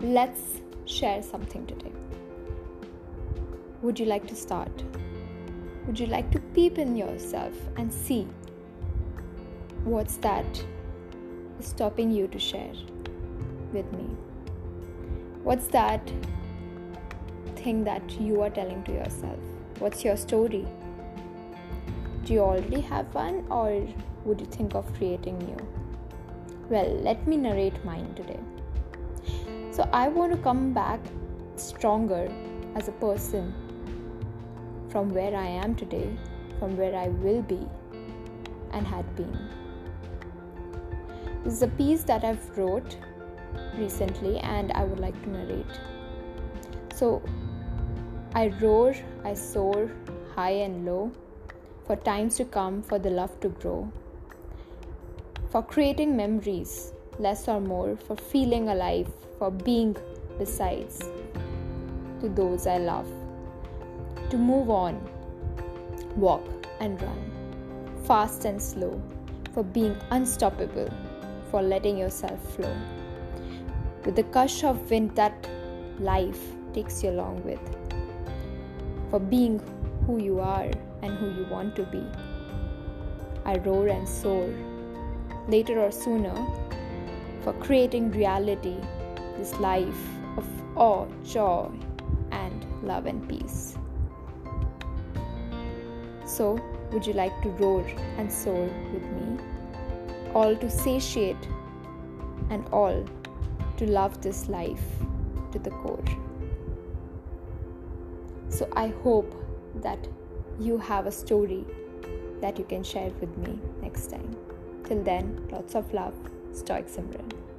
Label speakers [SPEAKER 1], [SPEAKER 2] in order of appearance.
[SPEAKER 1] let's share something today. Would you like to start? Would you like to peep in yourself and see what's that stopping you to share with me? What's that thing that you are telling to yourself? What's your story? Do you already have one, or would you think of creating new? Well, let me narrate mine today. So, I want to come back stronger as a person from where I am today, from where I will be and had been. This is a piece that I've wrote recently and I would like to narrate. So I roar, I soar, high and low, for times to come, for the love to grow, for creating memories, less or more, for feeling alive, for being besides to those I love, to move on, walk and run, fast and slow, for being unstoppable, for letting yourself flow with the gush of wind that life takes you along with, for being who you are and who you want to be. I roar and soar, later or sooner, for creating reality, this life of awe, joy, and love and peace. So, would you like to roar and soar with me? All to satiate and all to love this life to the core. So I hope that you have a story that you can share with me next time. Till then, lots of love. Stoic Simran.